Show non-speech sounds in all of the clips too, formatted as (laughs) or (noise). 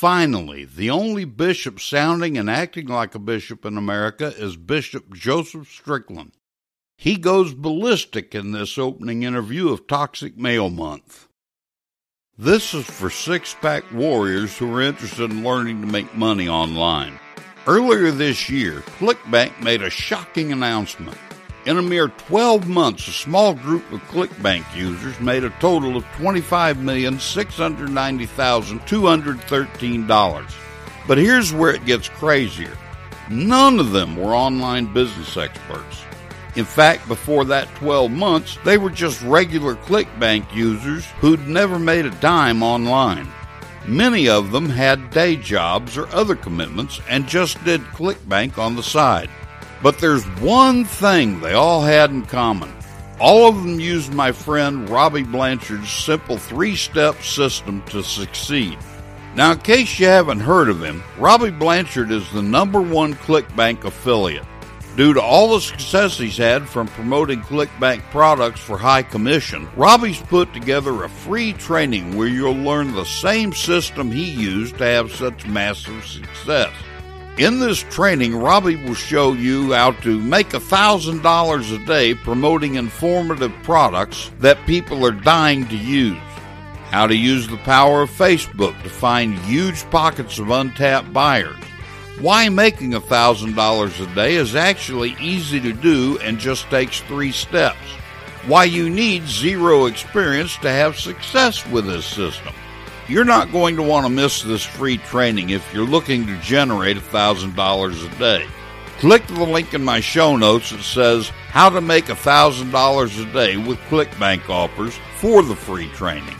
Finally, the only bishop sounding and acting like a bishop in America is Bishop Joseph Strickland. He goes ballistic in this opening interview of Toxic Male Month. This is for six pack warriors who are interested in learning to make money online. Earlier this year, ClickBank made a shocking announcement. In a mere 12 months, a small group of ClickBank users made a total of $25,690,213. But here's where it gets crazier. None of them were online business experts. In fact, before that 12 months, they were just regular ClickBank users who'd never made a dime online. Many of them had day jobs or other commitments and just did ClickBank on the side. But there's one thing they all had in common. All of them used my friend Robbie Blanchard's simple three step system to succeed. Now, in case you haven't heard of him, Robbie Blanchard is the number one ClickBank affiliate. Due to all the success he's had from promoting ClickBank products for high commission, Robbie's put together a free training where you'll learn the same system he used to have such massive success. In this training, Robbie will show you how to make $1,000 a day promoting informative products that people are dying to use. How to use the power of Facebook to find huge pockets of untapped buyers. Why making $1,000 a day is actually easy to do and just takes three steps. Why you need zero experience to have success with this system. You're not going to want to miss this free training if you're looking to generate $1,000 a day. Click the link in my show notes that says how to make $1,000 a day with ClickBank offers for the free training.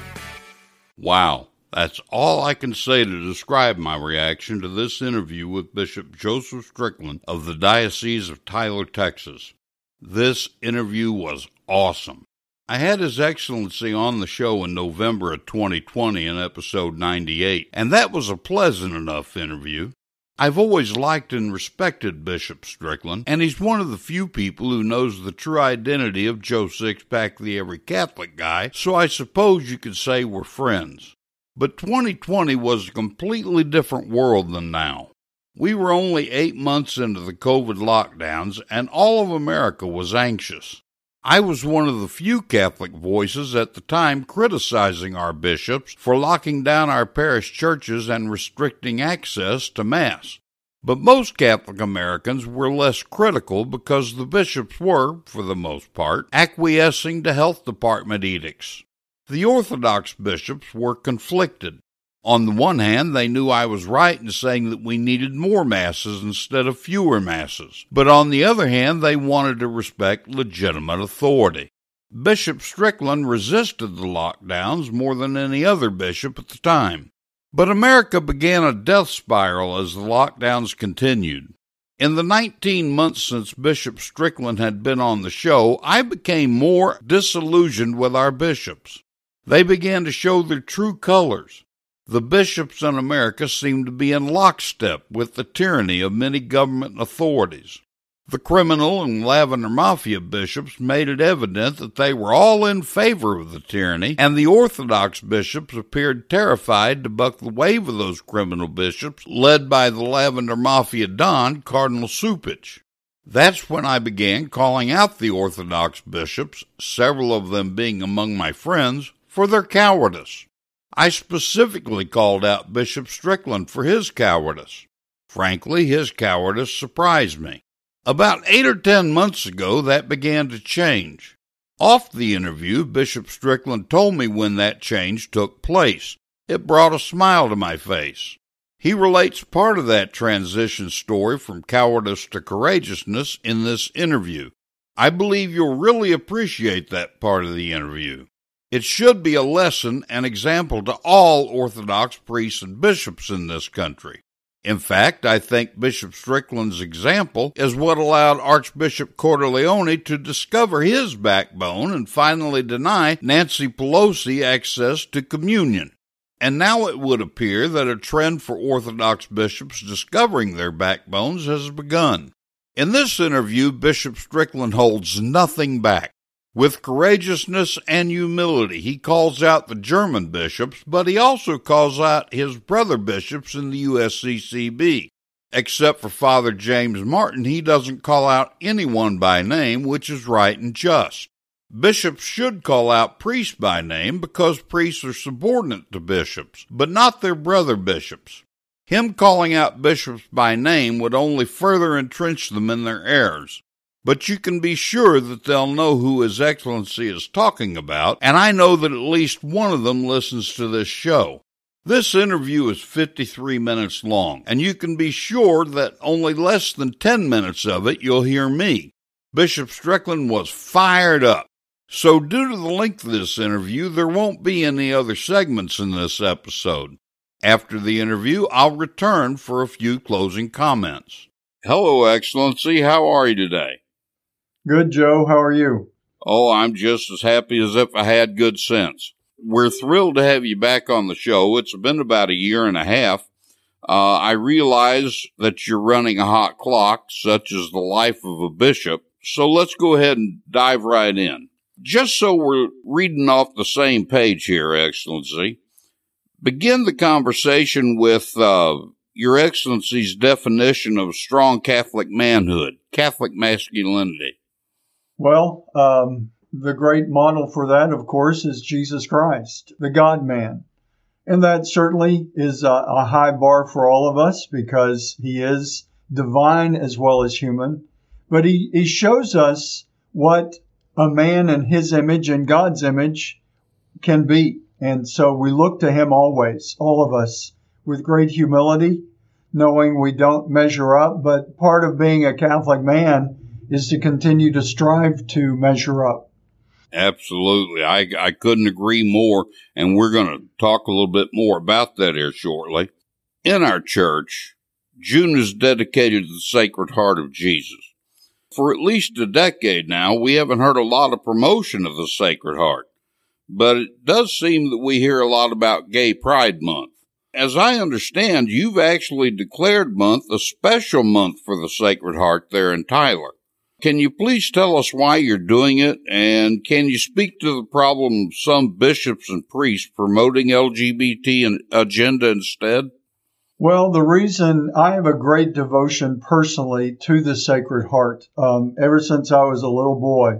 Wow, that's all I can say to describe my reaction to this interview with Bishop Joseph Strickland of the Diocese of Tyler, Texas. This interview was awesome. I had His Excellency on the show in November of 2020 in episode 98, and that was a pleasant enough interview. I've always liked and respected Bishop Strickland, and he's one of the few people who knows the true identity of Joe Sixpack, the Every Catholic Guy, so I suppose you could say we're friends. But 2020 was a completely different world than now. We were only eight months into the COVID lockdowns, and all of America was anxious. I was one of the few Catholic voices at the time criticizing our bishops for locking down our parish churches and restricting access to Mass. But most Catholic Americans were less critical because the bishops were, for the most part, acquiescing to health department edicts. The Orthodox bishops were conflicted. On the one hand, they knew I was right in saying that we needed more masses instead of fewer masses. But on the other hand, they wanted to respect legitimate authority. Bishop Strickland resisted the lockdowns more than any other bishop at the time. But America began a death spiral as the lockdowns continued. In the 19 months since Bishop Strickland had been on the show, I became more disillusioned with our bishops. They began to show their true colors the bishops in America seem to be in lockstep with the tyranny of many government authorities. The criminal and lavender mafia bishops made it evident that they were all in favor of the tyranny, and the Orthodox bishops appeared terrified to buck the wave of those criminal bishops, led by the lavender mafia don, Cardinal Cupich. That's when I began calling out the Orthodox bishops, several of them being among my friends, for their cowardice. I specifically called out Bishop Strickland for his cowardice. Frankly, his cowardice surprised me. About eight or ten months ago, that began to change. Off the interview, Bishop Strickland told me when that change took place. It brought a smile to my face. He relates part of that transition story from cowardice to courageousness in this interview. I believe you'll really appreciate that part of the interview. It should be a lesson and example to all Orthodox priests and bishops in this country. In fact, I think Bishop Strickland's example is what allowed Archbishop Cordileone to discover his backbone and finally deny Nancy Pelosi access to communion. And now it would appear that a trend for Orthodox bishops discovering their backbones has begun. In this interview, Bishop Strickland holds nothing back. With courageousness and humility, he calls out the German bishops, but he also calls out his brother bishops in the USCCB. Except for Father James Martin, he doesn't call out anyone by name, which is right and just. Bishops should call out priests by name because priests are subordinate to bishops, but not their brother bishops. Him calling out bishops by name would only further entrench them in their errors. But you can be sure that they'll know who His Excellency is talking about, and I know that at least one of them listens to this show. This interview is 53 minutes long, and you can be sure that only less than 10 minutes of it you'll hear me. Bishop Strickland was fired up. So, due to the length of this interview, there won't be any other segments in this episode. After the interview, I'll return for a few closing comments. Hello, Excellency. How are you today? Good, Joe. How are you? Oh, I'm just as happy as if I had good sense. We're thrilled to have you back on the show. It's been about a year and a half. Uh, I realize that you're running a hot clock, such as the life of a bishop. So let's go ahead and dive right in. Just so we're reading off the same page here, Excellency, begin the conversation with uh, Your Excellency's definition of strong Catholic manhood, Catholic masculinity. Well, um, the great model for that, of course, is Jesus Christ, the God man. And that certainly is a, a high bar for all of us because he is divine as well as human. But he, he shows us what a man in his image and God's image can be. And so we look to him always, all of us, with great humility, knowing we don't measure up. But part of being a Catholic man is to continue to strive to measure up. Absolutely. I, I couldn't agree more. And we're going to talk a little bit more about that here shortly. In our church, June is dedicated to the Sacred Heart of Jesus. For at least a decade now, we haven't heard a lot of promotion of the Sacred Heart, but it does seem that we hear a lot about Gay Pride Month. As I understand, you've actually declared month a special month for the Sacred Heart there in Tyler. Can you please tell us why you're doing it? And can you speak to the problem of some bishops and priests promoting LGBT agenda instead? Well, the reason I have a great devotion personally to the Sacred Heart um, ever since I was a little boy,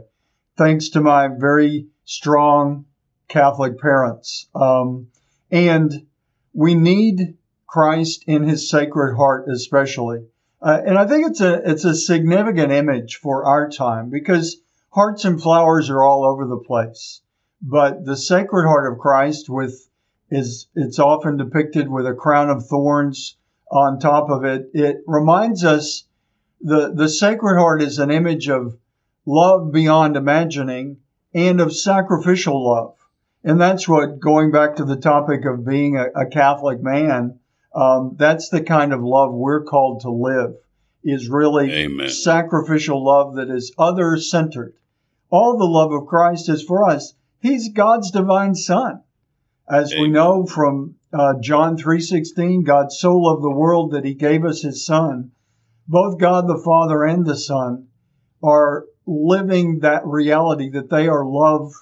thanks to my very strong Catholic parents. Um, and we need Christ in his sacred heart, especially. Uh, and I think it's a, it's a significant image for our time because hearts and flowers are all over the place. But the sacred heart of Christ with is, it's often depicted with a crown of thorns on top of it. It reminds us the, the sacred heart is an image of love beyond imagining and of sacrificial love. And that's what, going back to the topic of being a, a Catholic man, um, that's the kind of love we're called to live, is really Amen. sacrificial love that is other centered. All the love of Christ is for us. He's God's divine son. As Amen. we know from uh, John 3:16, God so loved the world that he gave us his son. Both God the Father and the Son are living that reality that they are love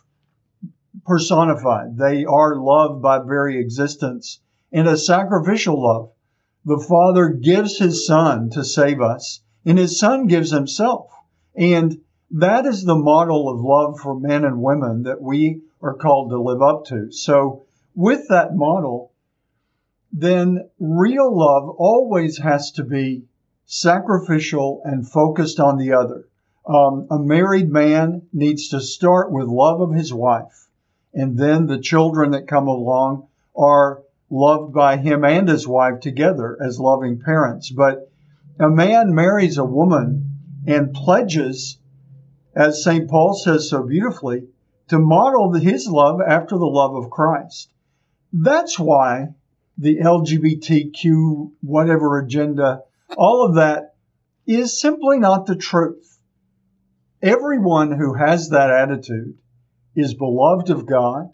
personified. They are loved by very existence in a sacrificial love. The Father gives His Son to save us, and His Son gives Himself. And that is the model of love for men and women that we are called to live up to. So, with that model, then real love always has to be sacrificial and focused on the other. Um, a married man needs to start with love of his wife and then the children that come along are loved by him and his wife together as loving parents. But a man marries a woman and pledges, as St. Paul says so beautifully, to model his love after the love of Christ. That's why the LGBTQ, whatever agenda, all of that is simply not the truth. Everyone who has that attitude is beloved of God,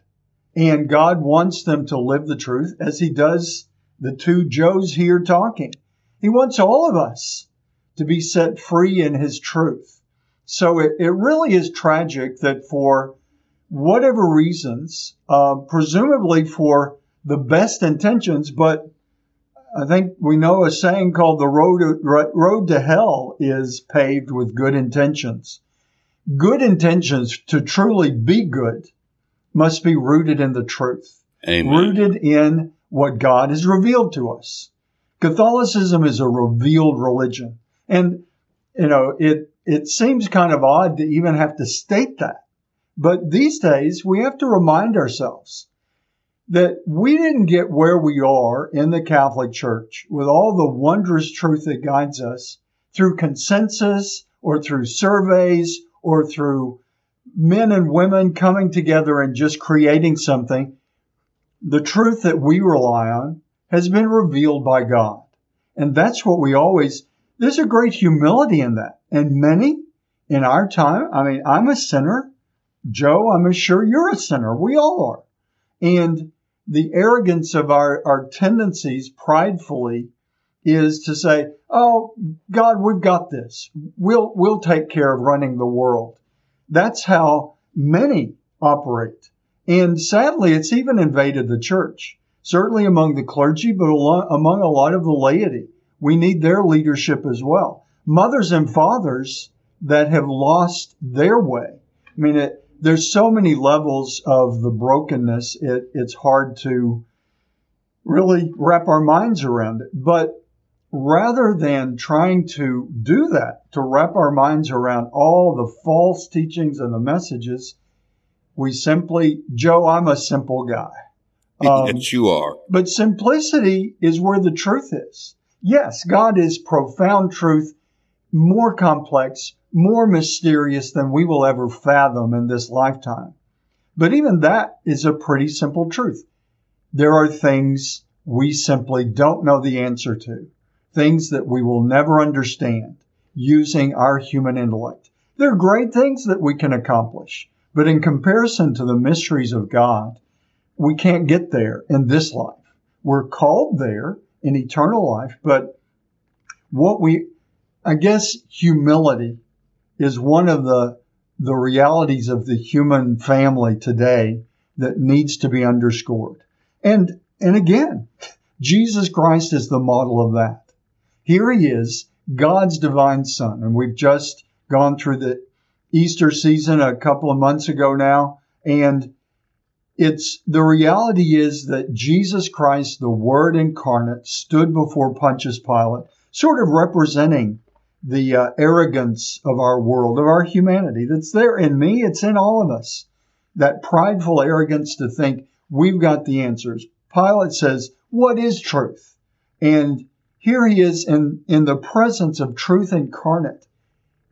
and God wants them to live the truth as He does the two Joes here talking. He wants all of us to be set free in His truth. So it, it really is tragic that for whatever reasons, uh, presumably for the best intentions, but I think we know a saying called the road to, road to hell is paved with good intentions good intentions to truly be good must be rooted in the truth, Amen. rooted in what God has revealed to us. Catholicism is a revealed religion. And, you know, it, it seems kind of odd to even have to state that. But these days, we have to remind ourselves that we didn't get where we are in the Catholic Church with all the wondrous truth that guides us through consensus or through surveys or through men and women coming together and just creating something, the truth that we rely on has been revealed by God. And that's what we always, there's a great humility in that. And many in our time, I mean, I'm a sinner. Joe, I'm sure you're a sinner. We all are. And the arrogance of our, our tendencies pridefully is to say, "Oh, God, we've got this. We'll we'll take care of running the world." That's how many operate. And sadly, it's even invaded the church. Certainly among the clergy, but among a lot of the laity. We need their leadership as well. Mothers and fathers that have lost their way. I mean, it, there's so many levels of the brokenness. It, it's hard to really wrap our minds around it. But rather than trying to do that, to wrap our minds around all the false teachings and the messages, we simply, Joe, I'm a simple guy. (laughs) Um, yes, you are. But simplicity is where the truth is. Yes, God is profound truth, more complex, more mysterious than we will ever fathom in this lifetime. But even that is a pretty simple truth. There are things we simply don't know the answer to things that we will never understand. using our human intellect. There are great things that we can accomplish, but in comparison to the mysteries of God, we can't get there in this life. We're called there in eternal life, but what we, I guess humility is one of the, the realities of the human family today that needs to be underscored. And, and again, Jesus Christ is the model of that. Here he is, God's divine son. And we've just gone through the Easter season a couple of months ago now. And it's the reality is that Jesus Christ, the Word incarnate, stood before Pontius Pilate, sort of representing the uh, arrogance of our world, of our humanity that's there in me, it's in all of us. That prideful arrogance to think we've got the answers. Pilate says, What is truth? And here he is in, in the presence of truth incarnate,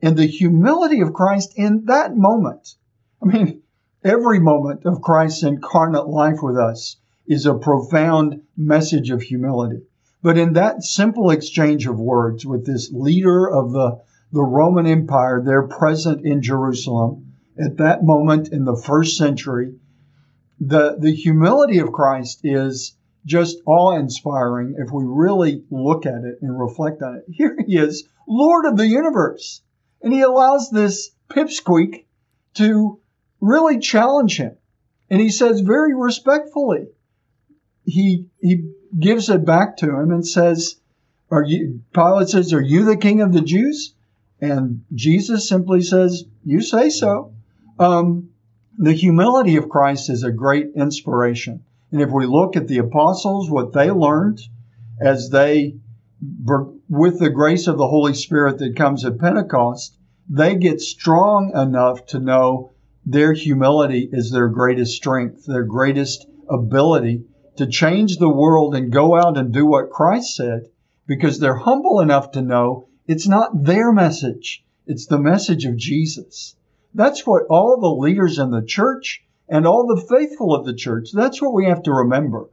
in the humility of Christ in that moment. I mean, every moment of Christ's incarnate life with us is a profound message of humility. But in that simple exchange of words with this leader of the, the Roman Empire there present in Jerusalem at that moment in the first century, the, the humility of Christ is just awe inspiring if we really look at it and reflect on it. Here he is, Lord of the universe. And he allows this pipsqueak to really challenge him. And he says very respectfully, he, he gives it back to him and says, are you, Pilate says, are you the king of the Jews? And Jesus simply says, you say so. Um, the humility of Christ is a great inspiration. And if we look at the apostles, what they learned as they, with the grace of the Holy Spirit that comes at Pentecost, they get strong enough to know their humility is their greatest strength, their greatest ability to change the world and go out and do what Christ said because they're humble enough to know it's not their message. It's the message of Jesus. That's what all the leaders in the church and all the faithful of the church. That's what we have to remember.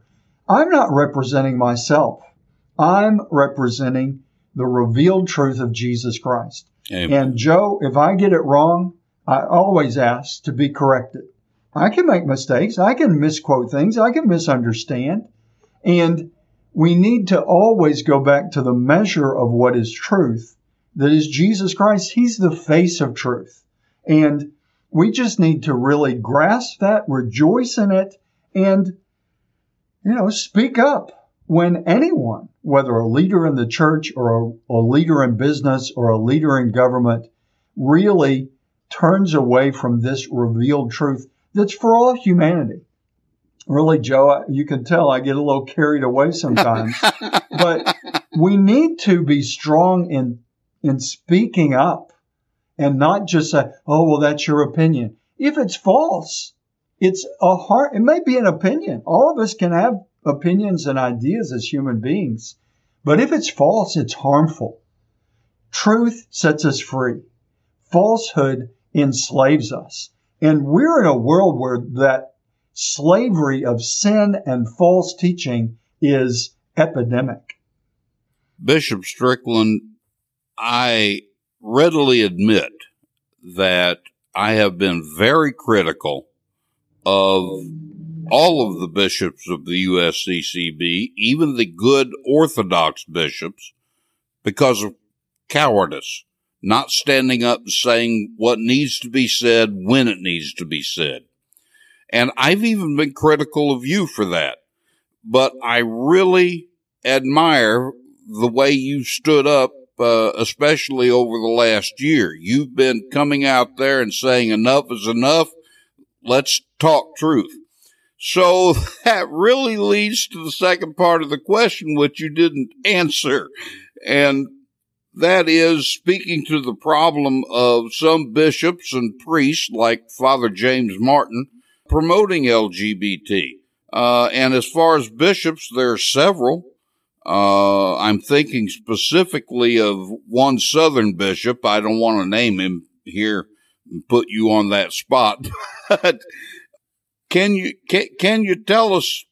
I'm not representing myself. I'm representing the revealed truth of Jesus Christ. Amen. And Joe, if I get it wrong, I always ask to be corrected. I can make mistakes. I can misquote things. I can misunderstand. And we need to always go back to the measure of what is truth. That is Jesus Christ. He's the face of truth. And we just need to really grasp that, rejoice in it, and, you know, speak up when anyone, whether a leader in the church or a, a leader in business or a leader in government, really turns away from this revealed truth that's for all humanity. Really, Joe, you can tell I get a little carried away sometimes, (laughs) but we need to be strong in, in speaking up and not just say, oh, well, that's your opinion. If it's false, it's a hard, it may be an opinion. All of us can have opinions and ideas as human beings. But if it's false, it's harmful. Truth sets us free. Falsehood enslaves us. And we're in a world where that slavery of sin and false teaching is epidemic. Bishop Strickland, I readily admit that I have been very critical of all of the bishops of the USCCB, even the good Orthodox bishops, because of cowardice, not standing up and saying what needs to be said when it needs to be said. And I've even been critical of you for that. But I really admire the way you stood up uh, especially over the last year. You've been coming out there and saying enough is enough. Let's talk truth. So (laughs) that really leads to the second part of the question, which you didn't answer. And that is speaking to the problem of some bishops and priests like Father James Martin promoting LGBT. Uh, and as far as bishops, there are several. Uh, I'm thinking specifically of one Southern bishop. I don't want to name him here and put you on that spot, (laughs) but can you can, can you tell us?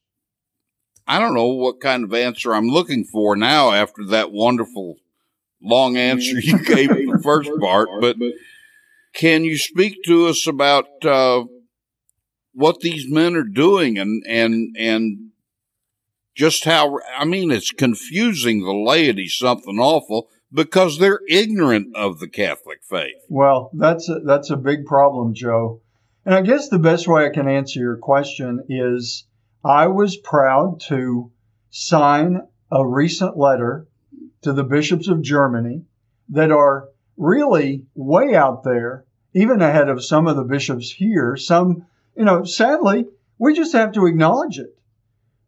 I don't know what kind of answer I'm looking for now after that wonderful long answer you (laughs) gave in the first part, but can you speak to us about uh, what these men are doing and and and just how I mean it's confusing the laity something awful because they're ignorant of the Catholic faith. Well, that's a, that's a big problem, Joe. And I guess the best way I can answer your question is I was proud to sign a recent letter to the bishops of Germany that are really way out there, even ahead of some of the bishops here. Some, you know, sadly, we just have to acknowledge it.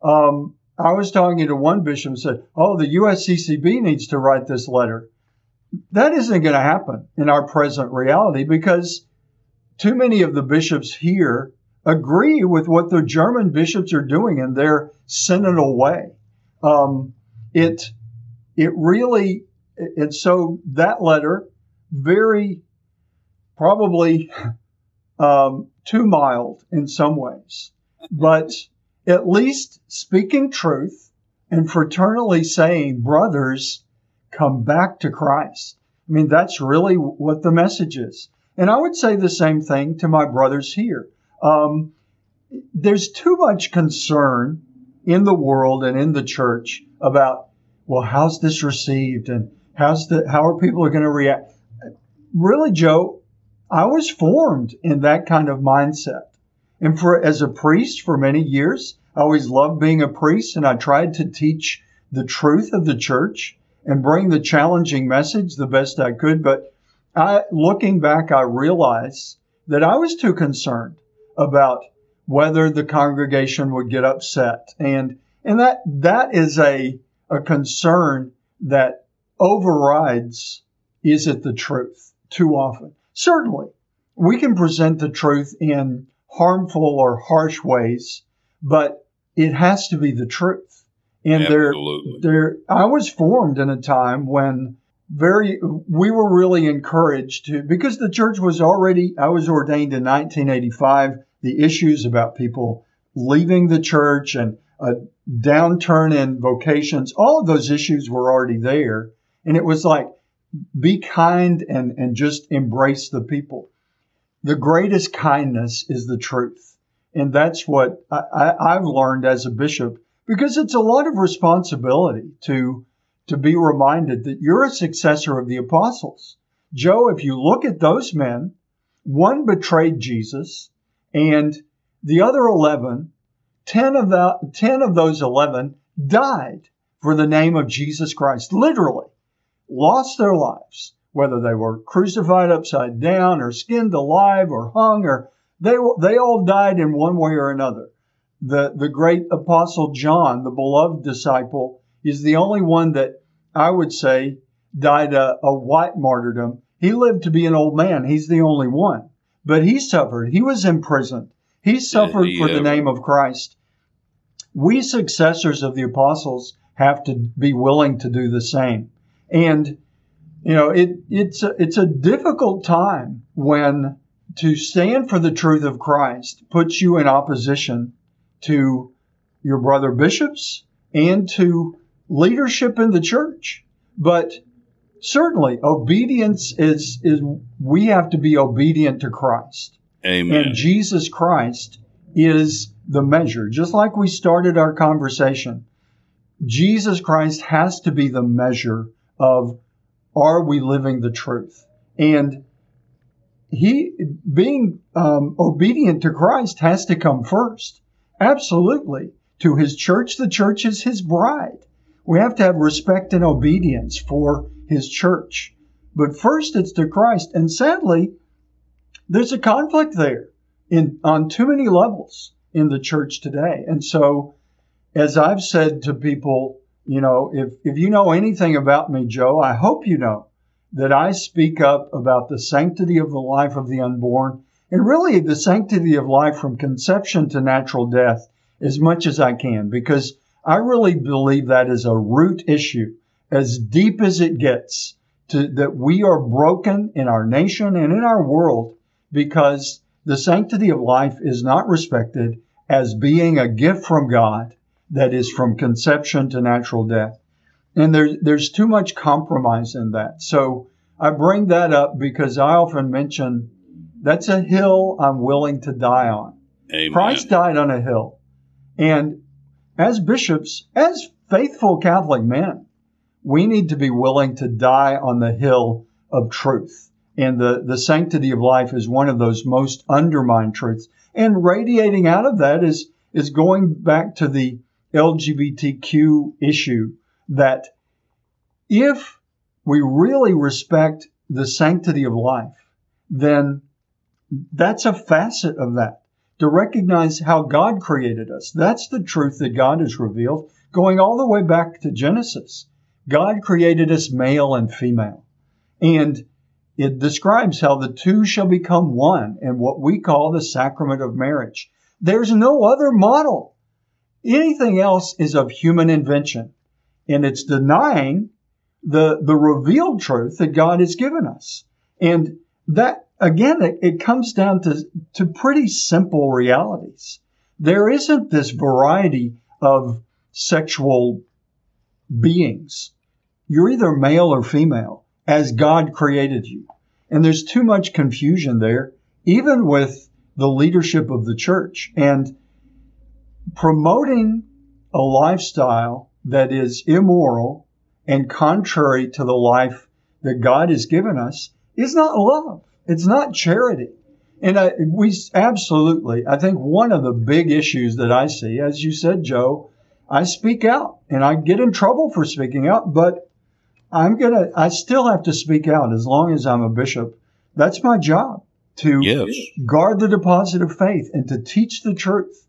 Um, I was talking to one bishop and said, Oh, the USCCB needs to write this letter. That isn't going to happen in our present reality because too many of the bishops here agree with what the German bishops are doing in their synodal way. Um, it, it really, and so that letter, very probably (laughs) um, too mild in some ways, but at least speaking truth and fraternally saying, brothers, come back to Christ. I mean, that's really what the message is. And I would say the same thing to my brothers here. Um, there's too much concern in the world and in the church about, well, how's this received and how's the, how are people going to react? Really, Joe, I was formed in that kind of mindset. And for as a priest for many years, I always loved being a priest and I tried to teach the truth of the church and bring the challenging message the best I could. But I, looking back, I realized that I was too concerned about whether the congregation would get upset. And, and that, that is a, a concern that overrides is it the truth too often? Certainly, we can present the truth in harmful or harsh ways, but it has to be the truth. And Absolutely. there, there, I was formed in a time when very, we were really encouraged to, because the church was already, I was ordained in 1985, the issues about people leaving the church and a downturn in vocations, all of those issues were already there. And it was like, be kind and, and just embrace the people the greatest kindness is the truth. And that's what I, have learned as a bishop because it's a lot of responsibility to, to be reminded that you're a successor of the apostles. Joe, if you look at those men, one betrayed Jesus and the other 11, 10 of, the, 10 of those 11 died for the name of Jesus Christ, literally lost their lives whether they were crucified upside down or skinned alive or hung or they they all died in one way or another. The the great apostle John, the beloved disciple, is the only one that I would say died a, a white martyrdom. He lived to be an old man. He's the only one. But he suffered. He was imprisoned. He suffered yeah, for the name of Christ. We successors of the apostles have to be willing to do the same. And you know, it, it's, a, it's a difficult time when to stand for the truth of Christ puts you in opposition to your brother bishops and to leadership in the church. But certainly obedience is, is we have to be obedient to Christ. Amen. And Jesus Christ is the measure. Just like we started our conversation, Jesus Christ has to be the measure of are we living the truth? And he being um, obedient to Christ has to come first. Absolutely. To his church, the church is his bride. We have to have respect and obedience for his church. But first it's to Christ. And sadly, there's a conflict there in on too many levels in the church today. And so as I've said to people you know, if, if you know anything about me, Joe, I hope you know that I speak up about the sanctity of the life of the unborn. And really the sanctity of life from conception to natural death as much as I can because I really believe that is a root issue as deep as it gets to that we are broken in our nation and in our world because the sanctity of life is not respected as being a gift from God that is from conception to natural death. And there, there's too much compromise in that. So I bring that up because I often mention that's a hill I'm willing to die on. Amen. Christ died on a hill. And as bishops, as faithful Catholic men, we need to be willing to die on the hill of truth. And the, the sanctity of life is one of those most undermined truths. And radiating out of that is, is going back to the LGBTQ issue that if we really respect the sanctity of life, then that's a facet of that. To recognize how God created us. That's the truth that God has revealed, going all the way back to Genesis. God created us male and female. And it describes how the two shall become one in what we call the sacrament of marriage. There's no other model. Anything else is of human invention. And it's denying the, the revealed truth that God has given us. And that, again, it, it comes down to, to pretty simple realities. There isn't this variety of sexual beings. You're either male or female as God created you. And there's too much confusion there, even with the leadership of the church. And promoting a lifestyle that is immoral and contrary to the life that God has given us is not love. It's not charity. And I, we absolutely, I think one of the big issues that I see, as you said, Joe, I speak out and I get in trouble for speaking out, but I'm going to, I still have to speak out as long as I'm a bishop. That's my job to Yes. guard the deposit of faith and to teach the truth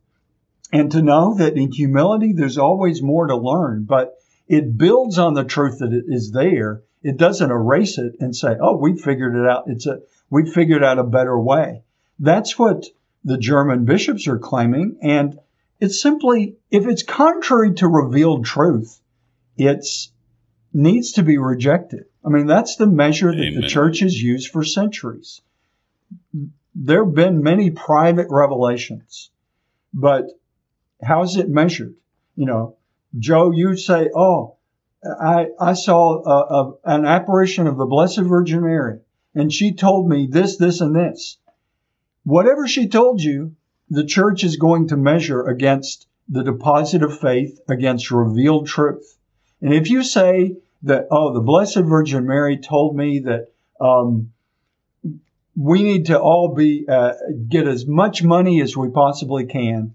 and to know that in humility, there's always more to learn, but it builds on the truth that it is there. It doesn't erase it and say, oh, we figured it out. It's a, we figured out a better way. That's what the German bishops are claiming. And it's simply, if it's contrary to revealed truth, it's needs to be rejected. I mean, that's the measure that Amen. the church has used for centuries. There have been many private revelations, but how is it measured? You know, Joe, you say, "Oh, I I saw a, a, an apparition of the Blessed Virgin Mary, and she told me this, this, and this." Whatever she told you, the church is going to measure against the deposit of faith, against revealed truth. And if you say that, oh, the Blessed Virgin Mary told me that um, we need to all be uh, get as much money as we possibly can,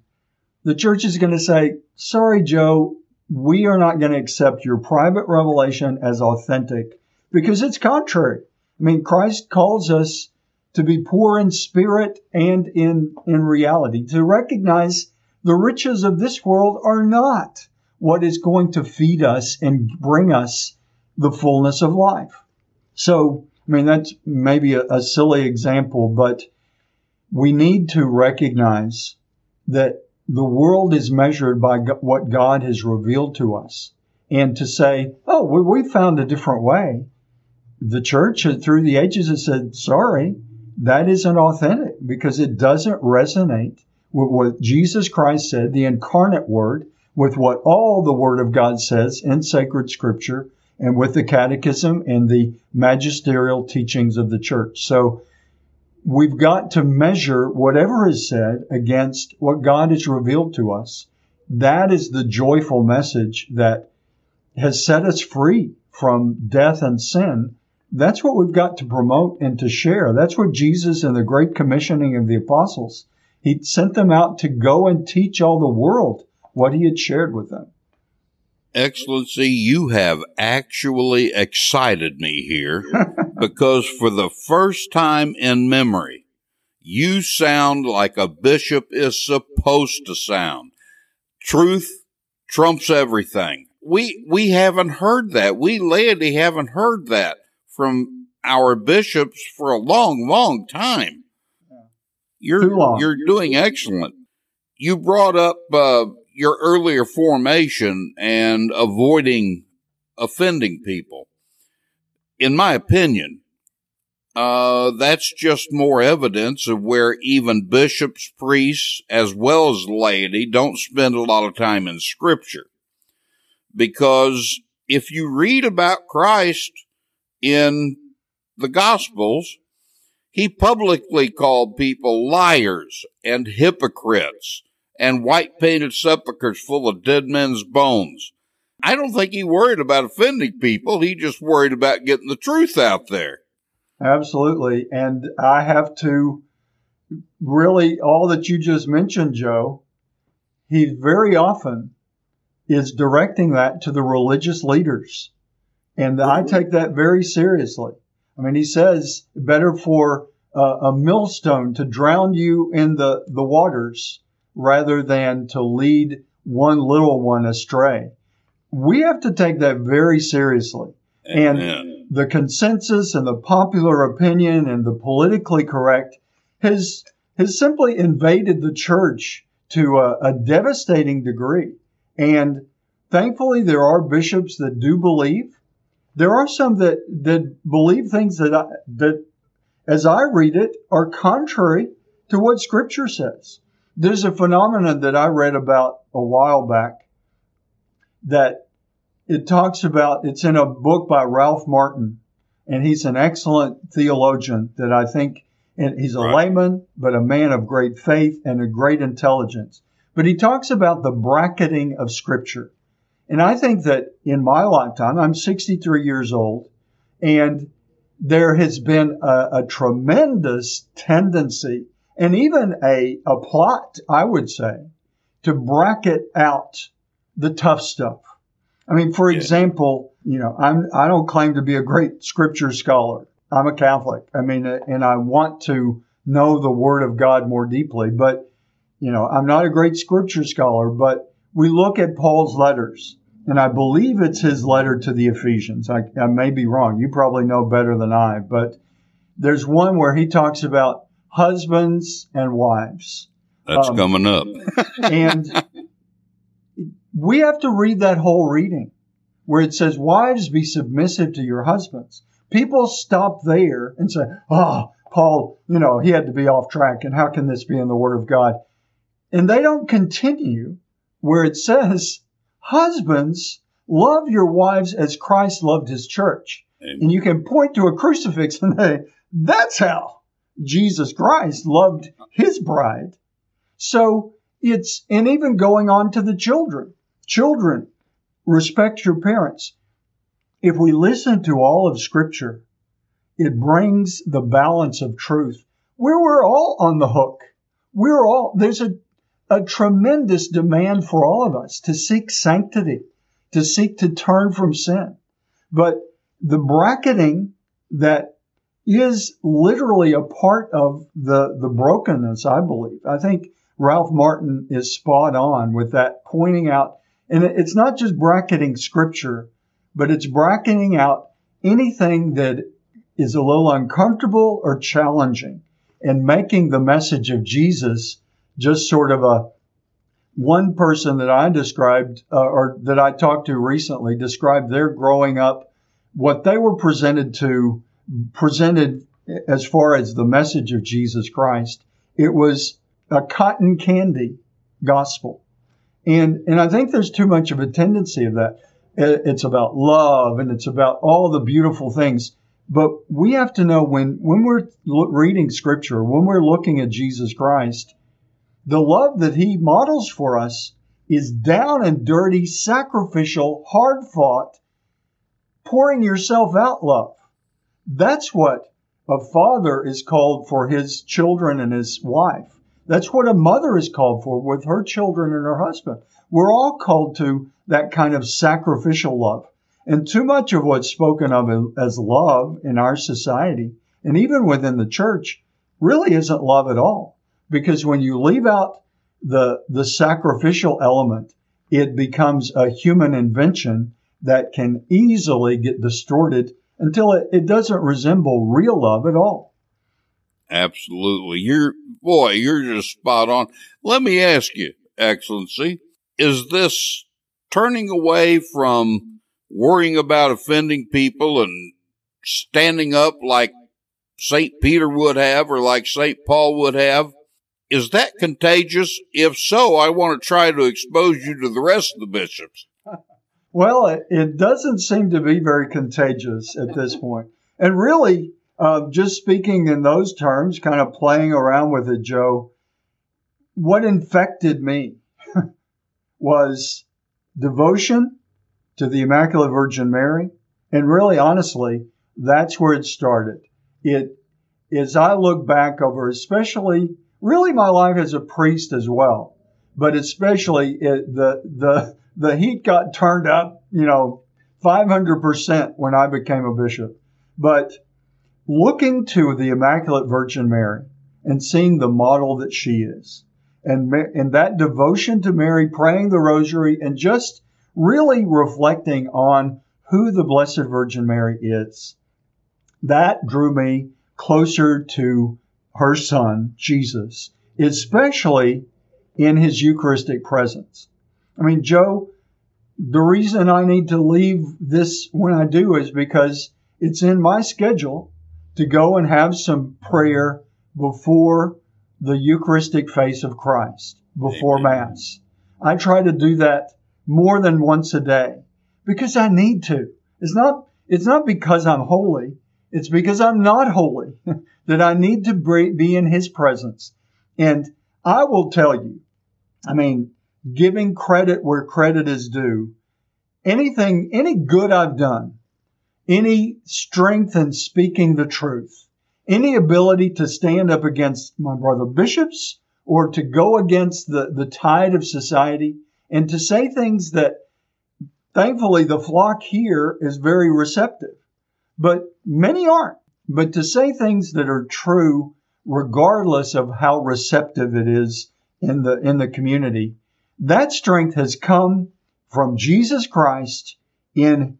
the church is going to say, sorry, Joe, we are not going to accept your private revelation as authentic because it's contrary. I mean, Christ calls us to be poor in spirit and in, in reality, to recognize the riches of this world are not what is going to feed us and bring us the fullness of life. So, I mean, that's maybe a, a silly example, but we need to recognize that the world is measured by what God has revealed to us. And to say, oh, we, found a different way. The church uh, through the ages has said, sorry, that isn't authentic because it doesn't resonate with what Jesus Christ said, the incarnate word, with what all the word of God says in sacred scripture and with the catechism and the magisterial teachings of the church. So we've got to measure whatever is said against what God has revealed to us. That is the joyful message that has set us free from death and sin. That's what we've got to promote and to share. That's what Jesus and the great commissioning of the apostles, he sent them out to go and teach all the world what he had shared with them. Excellency, you have actually excited me here (laughs) because for the first time in memory, you sound like a bishop is supposed to sound. Truth trumps everything. We, we haven't heard that. We laity haven't heard that from our bishops for a long, long time. You're, long. you're doing excellent. You brought up, uh, your earlier formation and avoiding offending people. In my opinion, uh, that's just more evidence of where even bishops, priests, as well as laity don't spend a lot of time in scripture. Because if you read about Christ in the Gospels, he publicly called people liars and hypocrites and white painted sepulchres full of dead men's bones. I don't think he worried about offending people. He just worried about getting the truth out there. Absolutely. And I have to really, all that you just mentioned, Joe, he very often is directing that to the religious leaders. And I mm-hmm. take that very seriously. I mean, he says better for a millstone to drown you in the, the waters rather than to lead one little one astray. We have to take that very seriously. Amen. And the consensus and the popular opinion and the politically correct has, has simply invaded the church to a, a devastating degree. And thankfully, there are bishops that do believe. There are some that, that believe things that, I, that, as I read it, are contrary to what Scripture says. There's a phenomenon that I read about a while back that it talks about, it's in a book by Ralph Martin, and he's an excellent theologian that I think, and he's a right. layman, but a man of great faith and a great intelligence. But he talks about the bracketing of Scripture. And I think that in my lifetime, I'm 63 years old, and there has been a, a tremendous tendency and even a, a plot, I would say, to bracket out the tough stuff. I mean, for yeah. example, you know, I'm, I don't claim to be a great scripture scholar. I'm a Catholic. I mean, and I want to know the Word of God more deeply, but, you know, I'm not a great scripture scholar, but we look at Paul's letters, and I believe it's his letter to the Ephesians. I, I may be wrong. You probably know better than I, but there's one where he talks about husbands and wives. That's um, coming up. and (laughs) we have to read that whole reading where it says, Wives, be submissive to your husbands. People stop there and say, Oh, Paul, you know, he had to be off track, and how can this be in the Word of God? And they don't continue where it says, Husbands, love your wives as Christ loved his church. Amen. And you can point to a crucifix and say, That's how Jesus Christ loved his bride. So it's, and even going on to the children. Children, respect your parents. If we listen to all of Scripture, it brings the balance of truth where we're all on the hook. We're all, there's a, a tremendous demand for all of us to seek sanctity, to seek to turn from sin. But the bracketing that is literally a part of the, the brokenness, I believe. I think Ralph Martin is spot on with that, pointing out, and it's not just bracketing scripture, but it's bracketing out anything that is a little uncomfortable or challenging and making the message of Jesus just sort of a one person that I described uh, or that I talked to recently described their growing up what they were presented to presented as far as the message of Jesus Christ. It was a cotton candy gospel. And, and I think there's too much of a tendency of that. It's about love and it's about all the beautiful things. But we have to know when, when we're reading scripture, when we're looking at Jesus Christ, the love that he models for us is down and dirty, sacrificial, hard fought, pouring yourself out love. That's what a father is called for his children and his wife. That's what a mother is called for with her children and her husband. We're all called to that kind of sacrificial love. And too much of what's spoken of as love in our society, and even within the church, really isn't love at all. Because when you leave out the, the sacrificial element, it becomes a human invention that can easily get distorted until it, it doesn't resemble real love at all. Absolutely. You're, boy, you're just spot on. Let me ask you, Excellency, is this turning away from worrying about offending people and standing up like St. Peter would have or like St. Paul would have? Is that contagious? If so, I want to try to expose you to the rest of the bishops. Well, it, it, doesn't seem to be very contagious at this point. And really, uh, just speaking in those terms, kind of playing around with it, Joe, what infected me (laughs) was devotion to the Immaculate Virgin Mary. And really, honestly, that's where it started. It, as I look back over, especially really my life as a priest as well, but especially it, the, the, the heat got turned up, you know, 500% when I became a bishop. But looking to the Immaculate Virgin Mary and seeing the model that she is, and, and that devotion to Mary, praying the rosary, and just really reflecting on who the Blessed Virgin Mary is, that drew me closer to her son, Jesus, especially in his Eucharistic presence. I mean, Joe, the reason I need to leave this when I do is because it's in my schedule to go and have some prayer before the Eucharistic face of Christ, before Amen. Mass. I try to do that more than once a day because I need to. It's not, it's not because I'm holy. It's because I'm not holy (laughs) that I need to be in his presence. And I will tell you, I mean, giving credit where credit is due, anything, any good I've done, any strength in speaking the truth, any ability to stand up against my brother bishops or to go against the, the tide of society and to say things that thankfully the flock here is very receptive, but many aren't. But to say things that are true, regardless of how receptive it is in the, in the community, that strength has come from Jesus Christ in,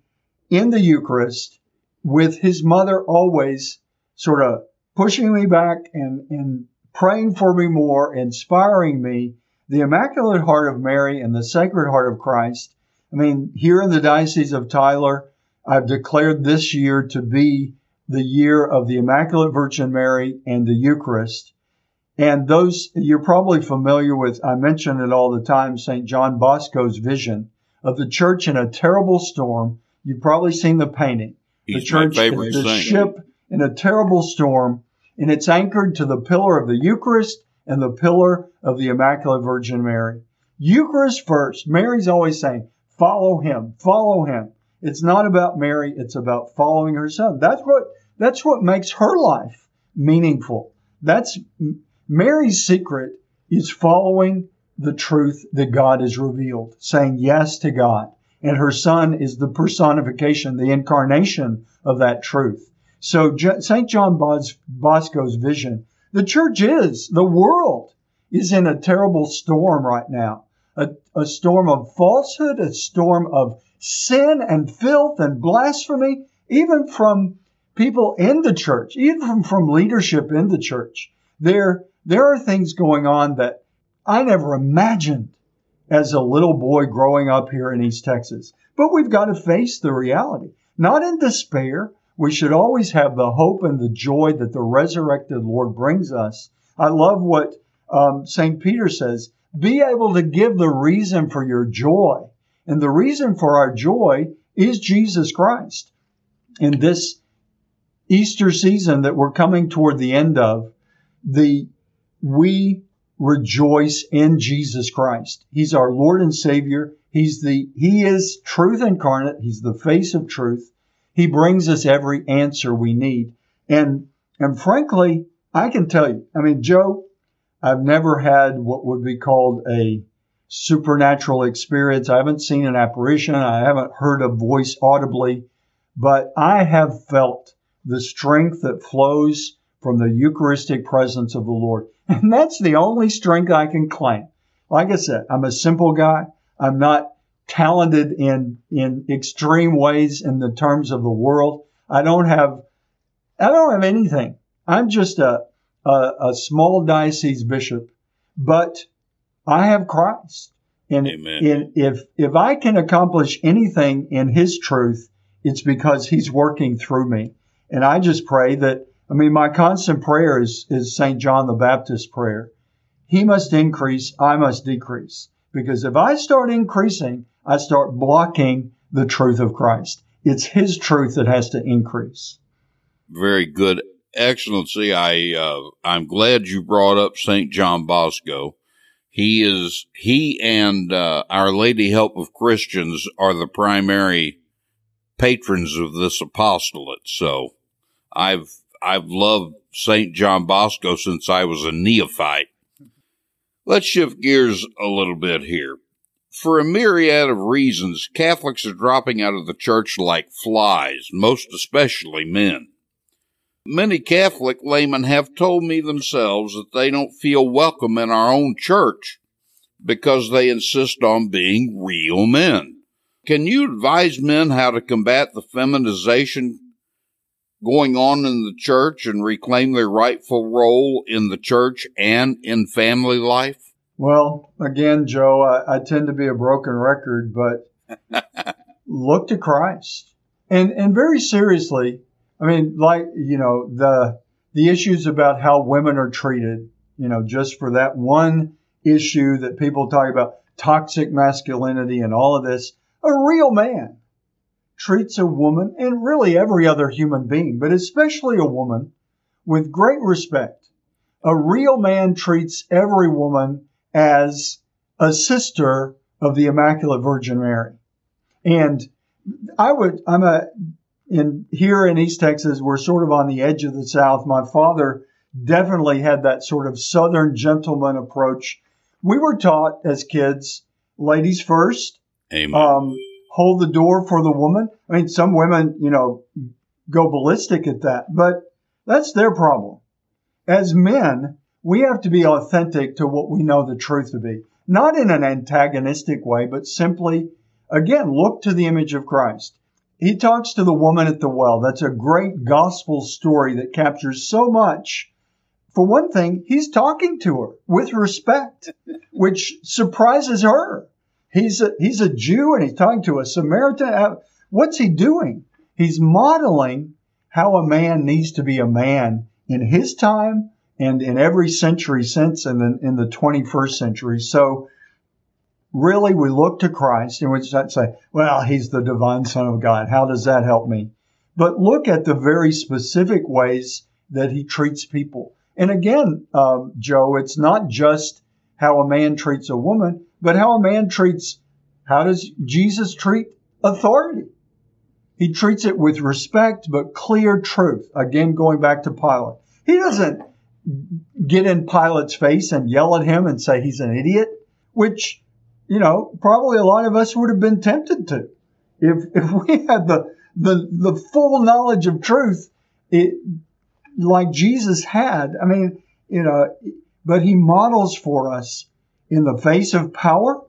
in the Eucharist with his mother always sort of pushing me back and, and praying for me more, inspiring me. The Immaculate Heart of Mary and the Sacred Heart of Christ. I mean, here in the Diocese of Tyler, I've declared this year to be the year of the Immaculate Virgin Mary and the Eucharist. And those, you're probably familiar with, I mention it all the time, St. John Bosco's vision of the church in a terrible storm. You've probably seen the painting. He's the church, the ship in a terrible storm, and it's anchored to the pillar of the Eucharist and the pillar of the Immaculate Virgin Mary. Eucharist first. Mary's always saying, follow him, follow him. It's not about Mary, it's about following her son. That's what that's what makes her life meaningful. That's Mary's secret is following the truth that God has revealed, saying yes to God. And her son is the personification, the incarnation of that truth. So St. John Bosco's vision, the church is, the world is in a terrible storm right now. A, a storm of falsehood, a storm of sin and filth and blasphemy, even from people in the church, even from, from leadership in the church. There, there are things going on that I never imagined as a little boy growing up here in East Texas. But we've got to face the reality, not in despair. We should always have the hope and the joy that the resurrected Lord brings us. I love what um, St. Peter says be able to give the reason for your joy. And the reason for our joy is Jesus Christ. In this Easter season that we're coming toward the end of, the we rejoice in Jesus Christ. He's our Lord and Savior. He's the, He is truth incarnate. He's the face of truth. He brings us every answer we need. And, and frankly, I can tell you, I mean, Joe, I've never had what would be called a supernatural experience. I haven't seen an apparition. I haven't heard a voice audibly, but I have felt the strength that flows from the Eucharistic presence of the Lord. And that's the only strength I can claim. Like I said, I'm a simple guy. I'm not talented in, in extreme ways in the terms of the world. I don't have, I don't have anything. I'm just a, a, a small diocese bishop, but I have Christ. And, and if, if I can accomplish anything in his truth, it's because he's working through me. And I just pray that I mean, my constant prayer is, is St. John the Baptist prayer. He must increase, I must decrease. Because if I start increasing, I start blocking the truth of Christ. It's his truth that has to increase. Very good. Excellency, I, uh, I'm glad you brought up St. John Bosco. He is, he and, uh, Our Lady Help of Christians are the primary patrons of this apostolate. So I've, I've loved St. John Bosco since I was a neophyte. Let's shift gears a little bit here. For a myriad of reasons, Catholics are dropping out of the church like flies, most especially men. Many Catholic laymen have told me themselves that they don't feel welcome in our own church because they insist on being real men. Can you advise men how to combat the feminization going on in the church and reclaim their rightful role in the church and in family life? Well, again, Joe, I, I tend to be a broken record, but (laughs) look to Christ. And, and very seriously, I mean, like, you know, the, the issues about how women are treated, you know, just for that one issue that people talk about toxic masculinity and all of this, a real man treats a woman and really every other human being, but especially a woman with great respect. A real man treats every woman as a sister of the Immaculate Virgin Mary. And I would, I'm a, in here in East Texas, we're sort of on the edge of the South. My father definitely had that sort of Southern gentleman approach. We were taught as kids, ladies first. Amen. Um, hold the door for the woman. I mean, some women, you know, go ballistic at that, but that's their problem. As men, we have to be authentic to what we know the truth to be, not in an antagonistic way, but simply, again, look to the image of Christ. He talks to the woman at the well. That's a great gospel story that captures so much. For one thing, he's talking to her with respect, which surprises her. He's a, he's a Jew and he's talking to a Samaritan. What's he doing? He's modeling how a man needs to be a man in his time and in every century since and then in the 21st century. So really we look to Christ and we say, well, he's the divine son of God. How does that help me? But look at the very specific ways that he treats people. And again, um, Joe, it's not just how a man treats a woman, but how a man treats, how does Jesus treat authority? He treats it with respect, but clear truth. Again, going back to Pilate. He doesn't get in Pilate's face and yell at him and say he's an idiot, which, you know, probably a lot of us would have been tempted to. If, if (laughs) we had the, the, the full knowledge of truth, it, like Jesus had, I mean, you know, but he models for us in the face of power.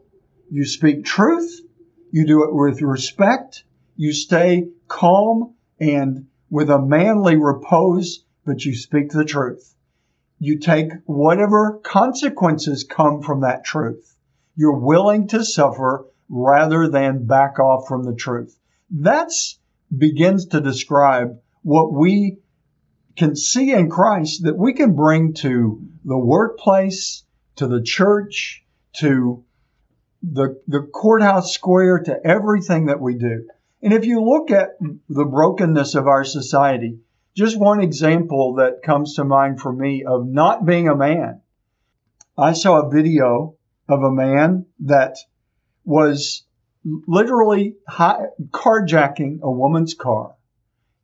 You speak truth. You do it with respect. You stay calm and with a manly repose, but you speak the truth. You take whatever consequences come from that truth. You're willing to suffer rather than back off from the truth. That's begins to describe what we can see in Christ that we can bring to the workplace, to the church, to the, the courthouse square, to everything that we do. And if you look at the brokenness of our society, just one example that comes to mind for me of not being a man. I saw a video of a man that was literally carjacking a woman's car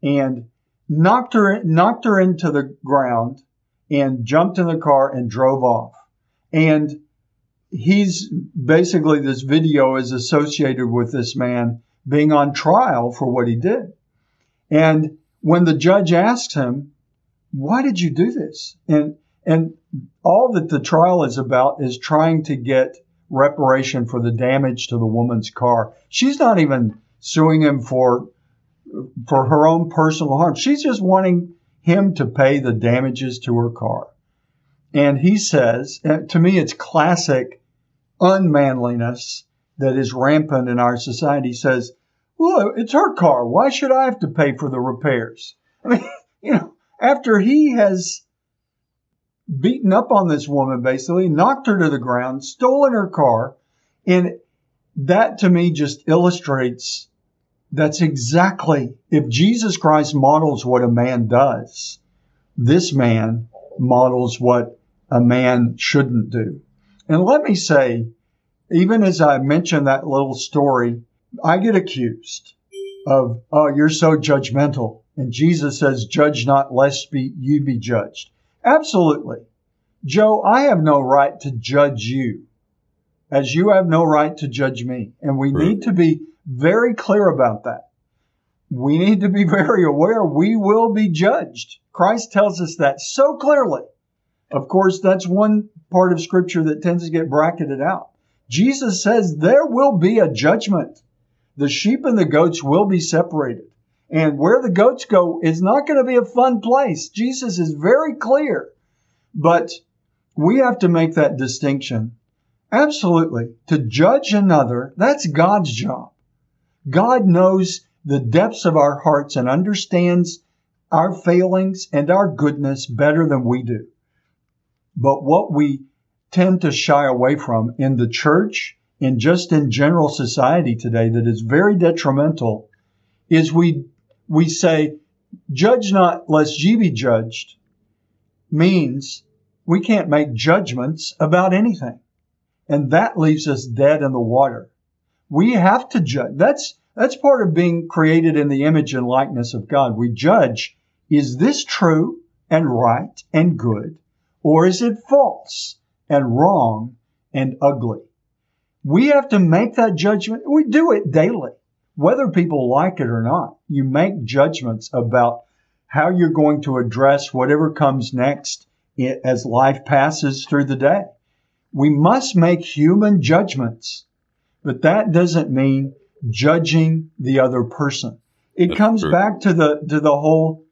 and knocked her knocked her into the ground and jumped in the car and drove off. And he's basically this video is associated with this man being on trial for what he did. And when the judge asks him, why did you do this? And, and all that the trial is about is trying to get reparation for the damage to the woman's car. She's not even suing him for, for her own personal harm. She's just wanting him to pay the damages to her car. And he says, uh, to me, it's classic unmanliness that is rampant in our society. He says, well, it's her car. Why should I have to pay for the repairs? I mean, (laughs) you know, after he has beaten up on this woman, basically, knocked her to the ground, stolen her car, and that to me just illustrates That's exactly, if Jesus Christ models what a man does, this man models what a man shouldn't do. And let me say, even as I mentioned that little story, I get accused of, oh, you're so judgmental. And Jesus says, judge not lest be, you be judged. Absolutely. Joe, I have no right to judge you as you have no right to judge me. And we right. need to be very clear about that. We need to be (laughs) very aware we will be judged. Christ tells us that so clearly. Of course, that's one part of scripture that tends to get bracketed out. Jesus says there will be a judgment. The sheep and the goats will be separated. And where the goats go is not going to be a fun place. Jesus is very clear. But we have to make that distinction. Absolutely. To judge another, that's God's job. God knows the depths of our hearts and understands our failings and our goodness better than we do. But what we tend to shy away from in the church and just in general society today that is very detrimental is we we say judge not lest ye be judged means we can't make judgments about anything. And that leaves us dead in the water. We have to judge. That's that's part of being created in the image and likeness of god. We judge is this true and right and good or is it false and wrong and ugly. We have to make that judgment. We do it daily, whether people like it or not. You make judgments about how you're going to address whatever comes next as life passes through the day. We must make human judgments, but that doesn't mean judging the other person. It That's comes true. back to the to the whole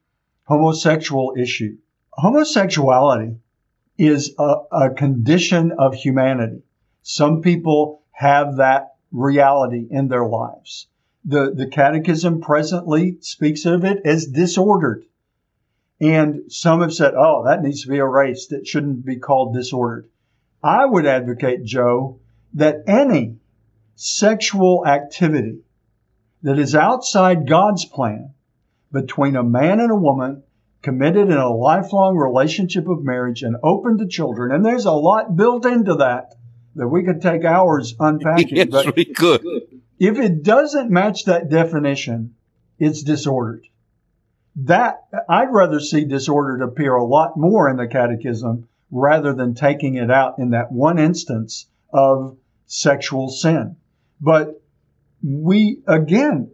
homosexual issue. Homosexuality is a, a condition of humanity. Some people have that reality in their lives. The, the catechism presently speaks of it as disordered. And some have said, oh, that needs to be erased. It shouldn't be called disordered. I would advocate, Joe, that any sexual activity that is outside God's plan between a man and a woman committed in a lifelong relationship of marriage and open to children. And there's a lot built into that that we could take hours unpacking. yes, but we could. If it doesn't match that definition, it's disordered. That I'd rather see disordered appear a lot more in the catechism rather than taking it out in that one instance of sexual sin. But we again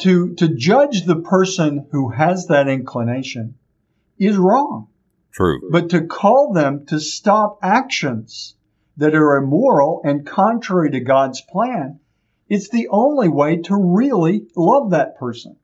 to, to judge the person who has that inclination is wrong. True. But to call them to stop actions that are immoral and contrary to God's plan, it's the only way to really love that person.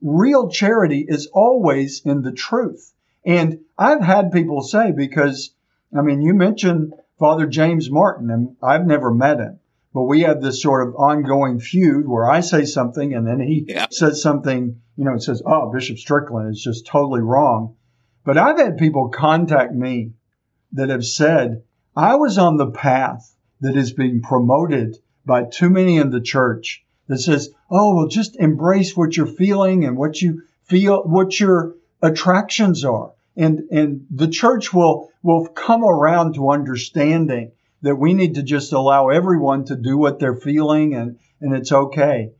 Real charity is always in the truth. And I've had people say, because, I mean, you mentioned Father James Martin, and I've never met him. But we have this sort of ongoing feud where I say something and then he yeah. says something, you know, and says, oh, Bishop Strickland is just totally wrong. But I've had people contact me that have said, I was on the path that is being promoted by too many in the church that says, oh, well, just embrace what you're feeling and what you feel, what your attractions are. And, and the church will, will come around to understanding that we need to just allow everyone to do what they're feeling and, and it's okay.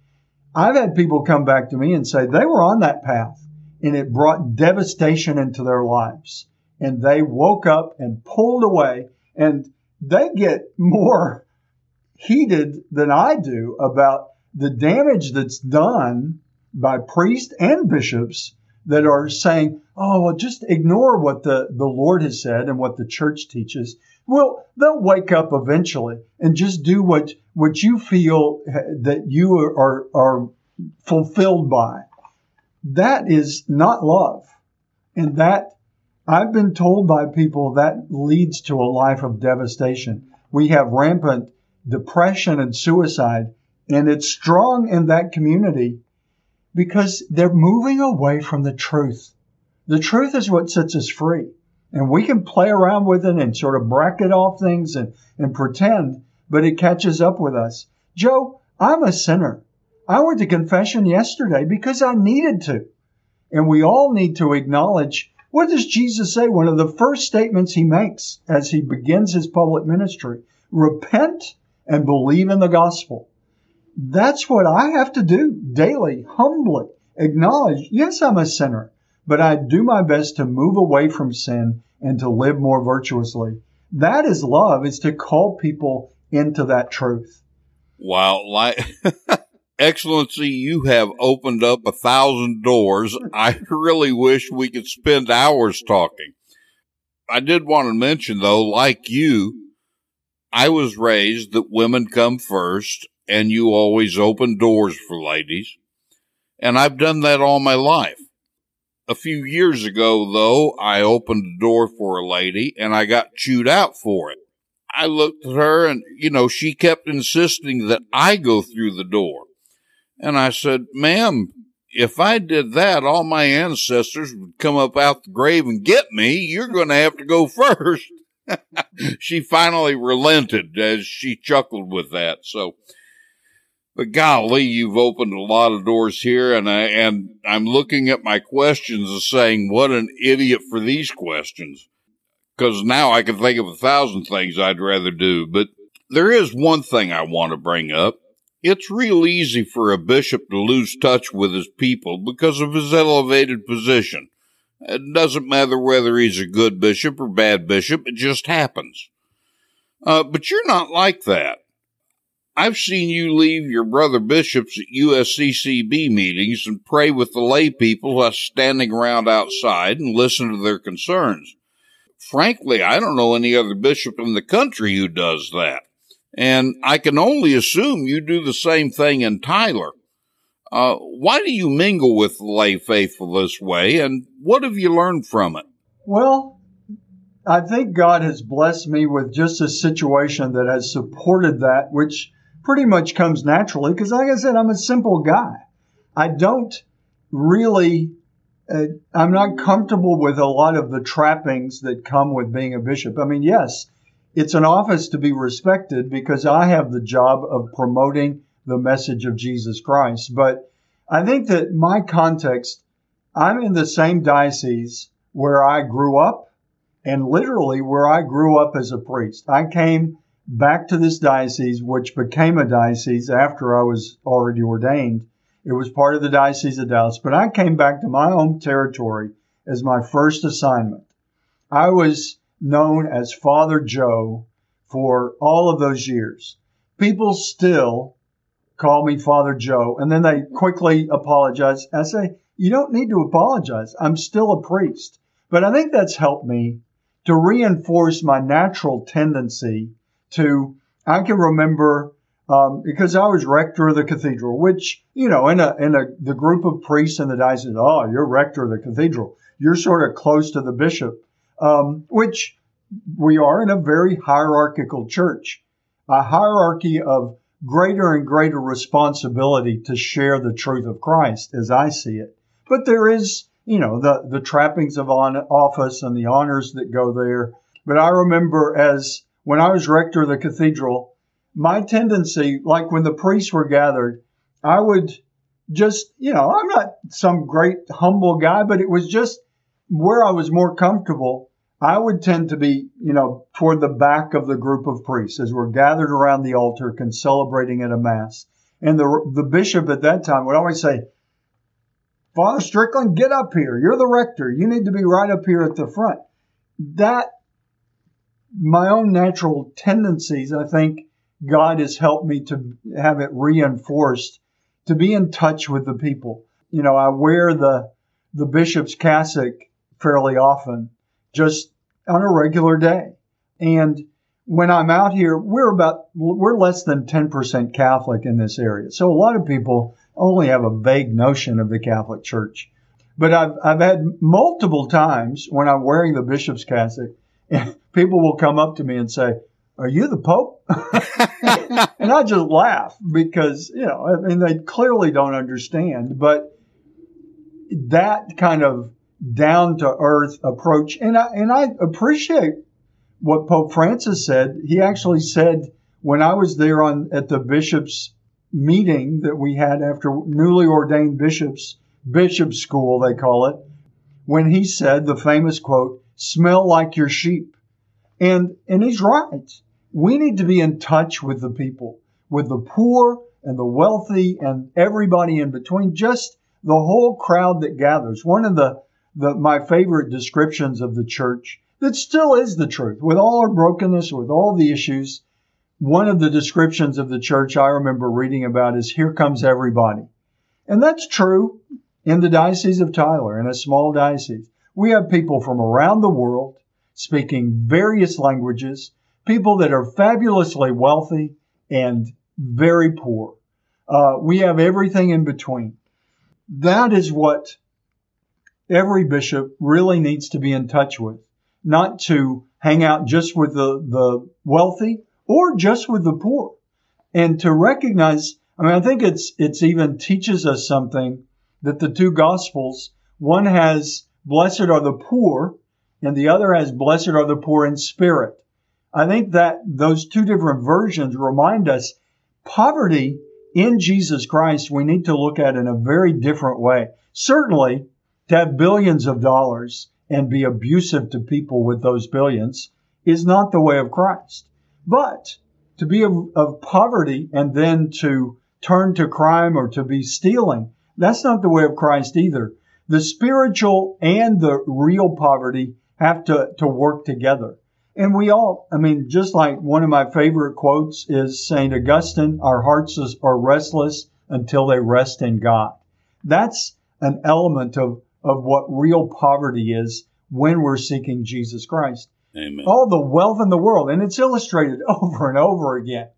I've had people come back to me and say they were on that path and it brought devastation into their lives. And they woke up and pulled away and they get more (laughs) heated than I do about the damage that's done by priests and bishops that are saying, oh, well, just ignore what the, the Lord has said and what the church teaches well, they'll wake up eventually and just do what what you feel uh, that you are are fulfilled by. That is not love, and that I've been told by people that leads to a life of devastation. We have rampant depression and suicide, and it's strong in that community because they're moving away from the truth. The truth is what sets us free. And we can play around with it and sort of bracket off things and, and pretend, but it catches up with us. Joe, I'm a sinner. I went to confession yesterday because I needed to. And we all need to acknowledge what does Jesus say? One of the first statements he makes as he begins his public ministry repent and believe in the gospel. That's what I have to do daily, humbly acknowledge, yes, I'm a sinner, but I do my best to move away from sin and to live more virtuously. That is love, is to call people into that truth. Wow. Like, (laughs) Excellency, you have opened up a thousand doors. I really wish we could spend hours talking. I did want to mention though, like you, I was raised that women come first and you always open doors for ladies. And I've done that all my life. A few years ago, though, I opened a door for a lady and I got chewed out for it. I looked at her and, you know, she kept insisting that I go through the door. And I said, ma'am, if I did that, all my ancestors would come up out the grave and get me. You're going to have to go (laughs) first. (laughs) she finally relented as she chuckled with that. So, but golly, you've opened a lot of doors here, and I and I'm looking at my questions and saying, "What an idiot for these questions." Because now I can think of a thousand things I'd rather do. But there is one thing I want to bring up. It's real easy for a bishop to lose touch with his people because of his elevated position. It doesn't matter whether he's a good bishop or bad bishop, it just happens. Uh, but you're not like that. I've seen you leave your brother bishops at USCCB meetings and pray with the lay people while standing around outside and listen to their concerns. Frankly, I don't know any other bishop in the country who does that. And I can only assume you do the same thing in Tyler. Uh, why do you mingle with the lay faithful this way, and what have you learned from it? Well, I think God has blessed me with just a situation that has supported that, which pretty much comes naturally because, like I said, I'm a simple guy. I don't really, uh, I'm not comfortable with a lot of the trappings that come with being a bishop. I mean, yes, it's an office to be respected because I have the job of promoting the message of Jesus Christ. But I think that my context, I'm in the same diocese where I grew up and literally where I grew up as a priest. I came back to this diocese, which became a diocese after I was already ordained. It was part of the Diocese of Dallas, but I came back to my home territory as my first assignment. I was known as Father Joe for all of those years. People still call me Father Joe, and then they quickly apologize. I say, You don't need to apologize. I'm still a priest. But I think that's helped me to reinforce my natural tendency to, I can remember, um, because I was rector of the cathedral, which, you know, in a, in a, the group of priests in the diocese, oh, you're rector of the cathedral. You're sort of close to the bishop, um, which we are in a very hierarchical church, a hierarchy of greater and greater responsibility to share the truth of Christ as I see it. But there is, you know, the, the trappings of on office and the honors that go there. But I remember as when I was rector of the cathedral, my tendency, like when the priests were gathered, I would just, you know, I'm not some great humble guy, but it was just where I was more comfortable. I would tend to be, you know, toward the back of the group of priests as we're gathered around the altar, concelebrating at a mass. And the the bishop at that time would always say, "Father Strickland, get up here. You're the rector. You need to be right up here at the front." That my own natural tendencies, I think God has helped me to have it reinforced to be in touch with the people. You know, I wear the the bishop's cassock fairly often, just on a regular day. And when I'm out here, we're about we're less than 10% Catholic in this area. So a lot of people only have a vague notion of the Catholic Church. But I've I've had multiple times when I'm wearing the bishop's cassock people will come up to me and say, Are you the Pope? (laughs) and I just laugh because, you know, I mean, they clearly don't understand. But that kind of down to earth approach, and I, and I appreciate what Pope Francis said. He actually said when I was there on at the bishop's meeting that we had after newly ordained bishops, bishop school, they call it, when he said the famous quote, smell like your sheep. And, and he's right. We need to be in touch with the people, with the poor and the wealthy and everybody in between, just the whole crowd that gathers. One of the, the my favorite descriptions of the church that still is the truth with all our brokenness, with all the issues. One of the descriptions of the church I remember reading about is here comes everybody. And that's true in the Diocese of Tyler, in a small diocese. We have people from around the world speaking various languages, people that are fabulously wealthy and very poor. Uh, we have everything in between. That is what every bishop really needs to be in touch with, not to hang out just with the, the wealthy or just with the poor. And to recognize, I mean, I think it's, it's even teaches us something that the two gospels, one has blessed are the poor and the other has blessed are the poor in spirit. I think that those two different versions remind us poverty in Jesus Christ, we need to look at in a very different way. Certainly, to have billions of dollars and be abusive to people with those billions is not the way of Christ. But to be of, of poverty and then to turn to crime or to be stealing, that's not the way of Christ either. The spiritual and the real poverty have to, to work together. And we all, I mean, just like one of my favorite quotes is St. Augustine, our hearts are restless until they rest in God. That's an element of, of what real poverty is when we're seeking Jesus Christ. Amen. All the wealth in the world, and it's illustrated (laughs) over and over again.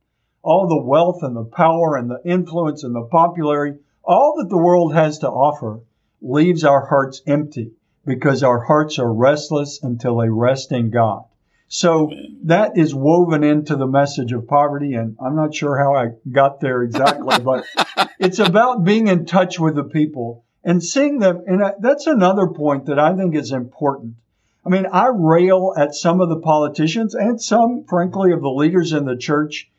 All the wealth and the power and the influence and the popularity, all that the world has to offer leaves our hearts empty because our hearts are restless until they rest in God. So that is woven into the message of poverty. And I'm not sure how I got there exactly, (laughs) but it's about being in touch with the people and seeing them. And that's another point that I think is important. I mean, I rail at some of the politicians and some, frankly, of the leaders in the church,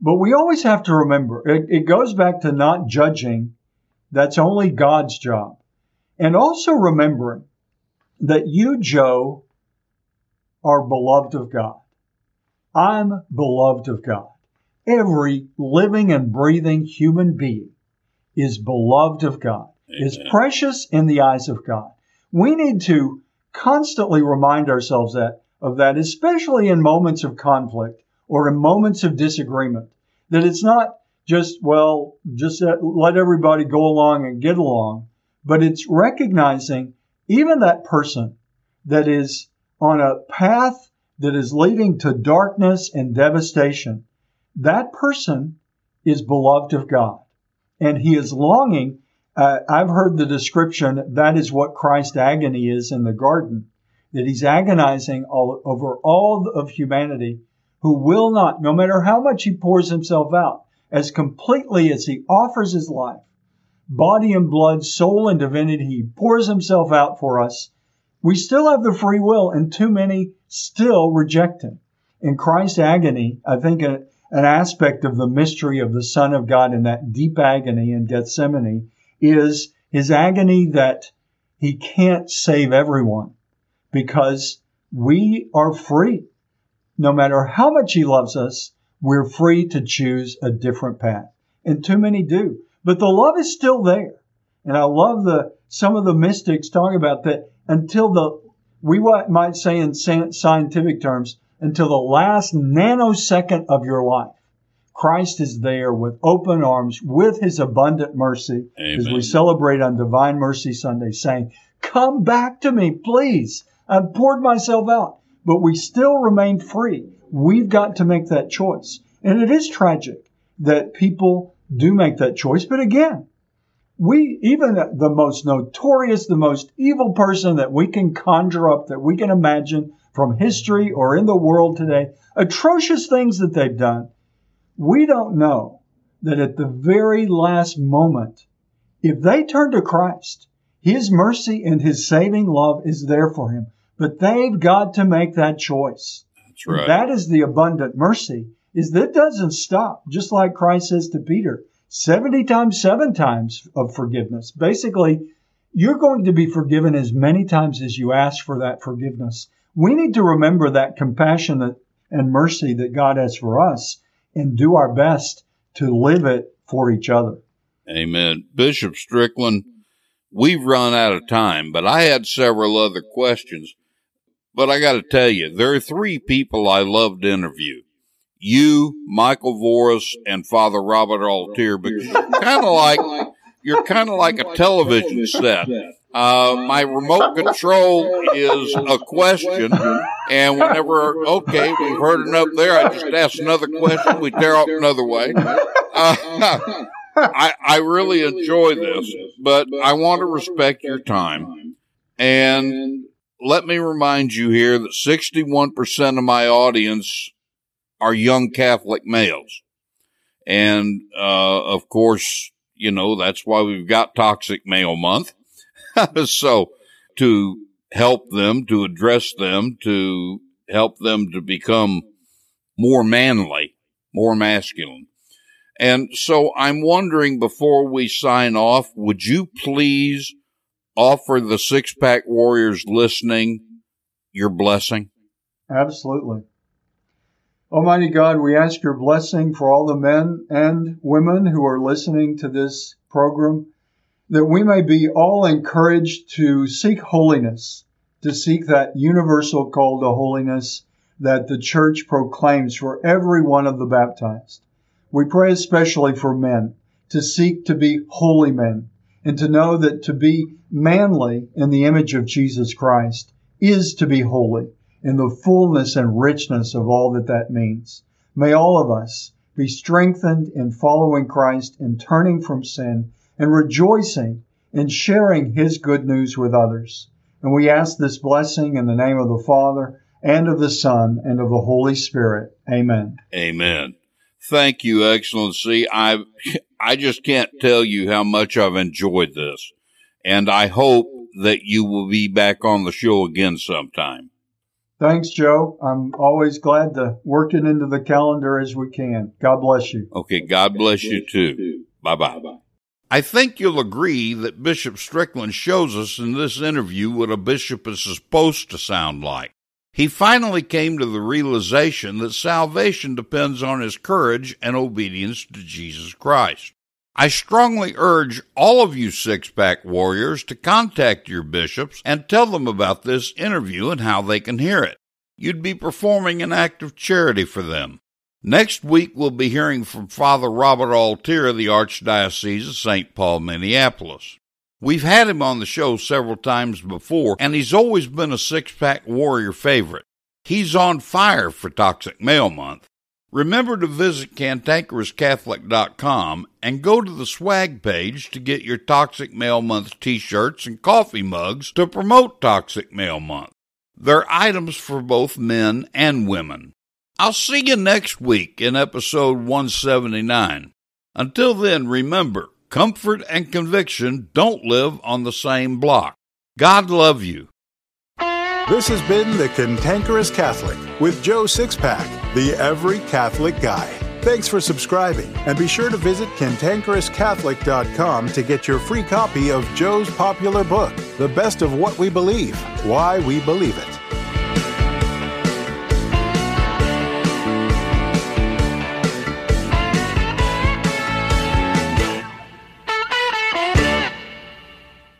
but we always have to remember it, it goes back to not judging. That's only God's job. And also remembering that you, Joe, are beloved of God. I'm beloved of God. Every living and breathing human being is beloved of God, Amen. is precious in the eyes of God. We need to constantly remind ourselves that of that, especially in moments of conflict or in moments of disagreement, that it's not just, well, just let everybody go along and get along, but it's recognizing even that person that is on a path that is leading to darkness and devastation, that person is beloved of God. And he is longing. Uh, I've heard the description that is what Christ's agony is in the garden, that he's agonizing all, over all of humanity who will not, no matter how much he pours himself out, as completely as he offers his life, body and blood, soul and divinity, he pours himself out for us we still have the free will, and too many still reject him. In Christ's agony, I think a, an aspect of the mystery of the Son of God in that deep agony in Gethsemane is his agony that he can't save everyone because we are free. No matter how much he loves us, we're free to choose a different path. And too many do. But the love is still there. And I love the, some of the mystics talk about that until the, we might say in scientific terms, until the last nanosecond of your life. Christ is there with open arms, with his abundant mercy, Amen. as we celebrate on Divine Mercy Sunday, saying, Come back to me, please. I've poured myself out, but we still remain free. We've got to make that choice. And it is tragic that people do make that choice. But again, we, even the most notorious, the most evil person that we can conjure up, that we can imagine from history or in the world today, atrocious things that they've done, we don't know that at the very last moment, if they turn to Christ, His mercy and His saving love is there for him. But they've got to make that choice. That's right. That is the abundant mercy, is that doesn't stop. Just like Christ says to Peter, 70 times, seven times of forgiveness. Basically, you're going to be forgiven as many times as you ask for that forgiveness. We need to remember that compassion and mercy that God has for us and do our best to live it for each other. Amen. Bishop Strickland, we've run out of time, but I had several other questions. But I got to tell you, there are three people I love to interview. You, Michael Voris, and Father Robert Altier, because you're kind of like, you're kind of like a television set. Uh, my remote control is a question, and whenever, okay, we've heard enough there, I just ask another question, we tear up another way. Uh, (laughs) I, I really enjoy this, but I want to respect your time. And let me remind you here that 61% of my audience are young Catholic males. And, uh, of course, you know, that's why we've got Toxic Male Month. (laughs) so to help them, to address them, to help them to become more manly, more masculine. And so I'm wondering before we sign off, would you please offer the six pack warriors listening your blessing? Absolutely. Almighty God, we ask your blessing for all the men and women who are listening to this program, that we may be all encouraged to seek holiness, to seek that universal call to holiness that the church proclaims for every one of the baptized. We pray especially for men to seek to be holy men and to know that to be manly in the image of Jesus Christ is to be holy in the fullness and richness of all that that means. May all of us be strengthened in following Christ and turning from sin and rejoicing in sharing his good news with others. And we ask this blessing in the name of the Father and of the Son and of the Holy Spirit. Amen. Amen. Thank you, Excellency. I (laughs) I just can't tell you how much I've enjoyed this, and I hope that you will be back on the show again sometime. Thanks, Joe. I'm always glad to work it into the calendar as we can. God bless you. Okay, God bless you too. Bye bye. I think you'll agree that Bishop Strickland shows us in this interview what a bishop is supposed to sound like. He finally came to the realization that salvation depends on his courage and obedience to Jesus Christ. I strongly urge all of you six pack warriors to contact your bishops and tell them about this interview and how they can hear it. You'd be performing an act of charity for them. Next week, we'll be hearing from Father Robert Altier of the Archdiocese of St. Paul, Minneapolis. We've had him on the show several times before, and he's always been a six pack warrior favorite. He's on fire for Toxic Male Month. Remember to visit cantankerouscatholic.com and go to the swag page to get your Toxic Male Month t shirts and coffee mugs to promote Toxic Male Month. They're items for both men and women. I'll see you next week in episode 179. Until then, remember, comfort and conviction don't live on the same block. God love you. This has been The Cantankerous Catholic with Joe Sixpack, the Every Catholic Guy. Thanks for subscribing, and be sure to visit cantankerouscatholic.com to get your free copy of Joe's popular book, The Best of What We Believe Why We Believe It.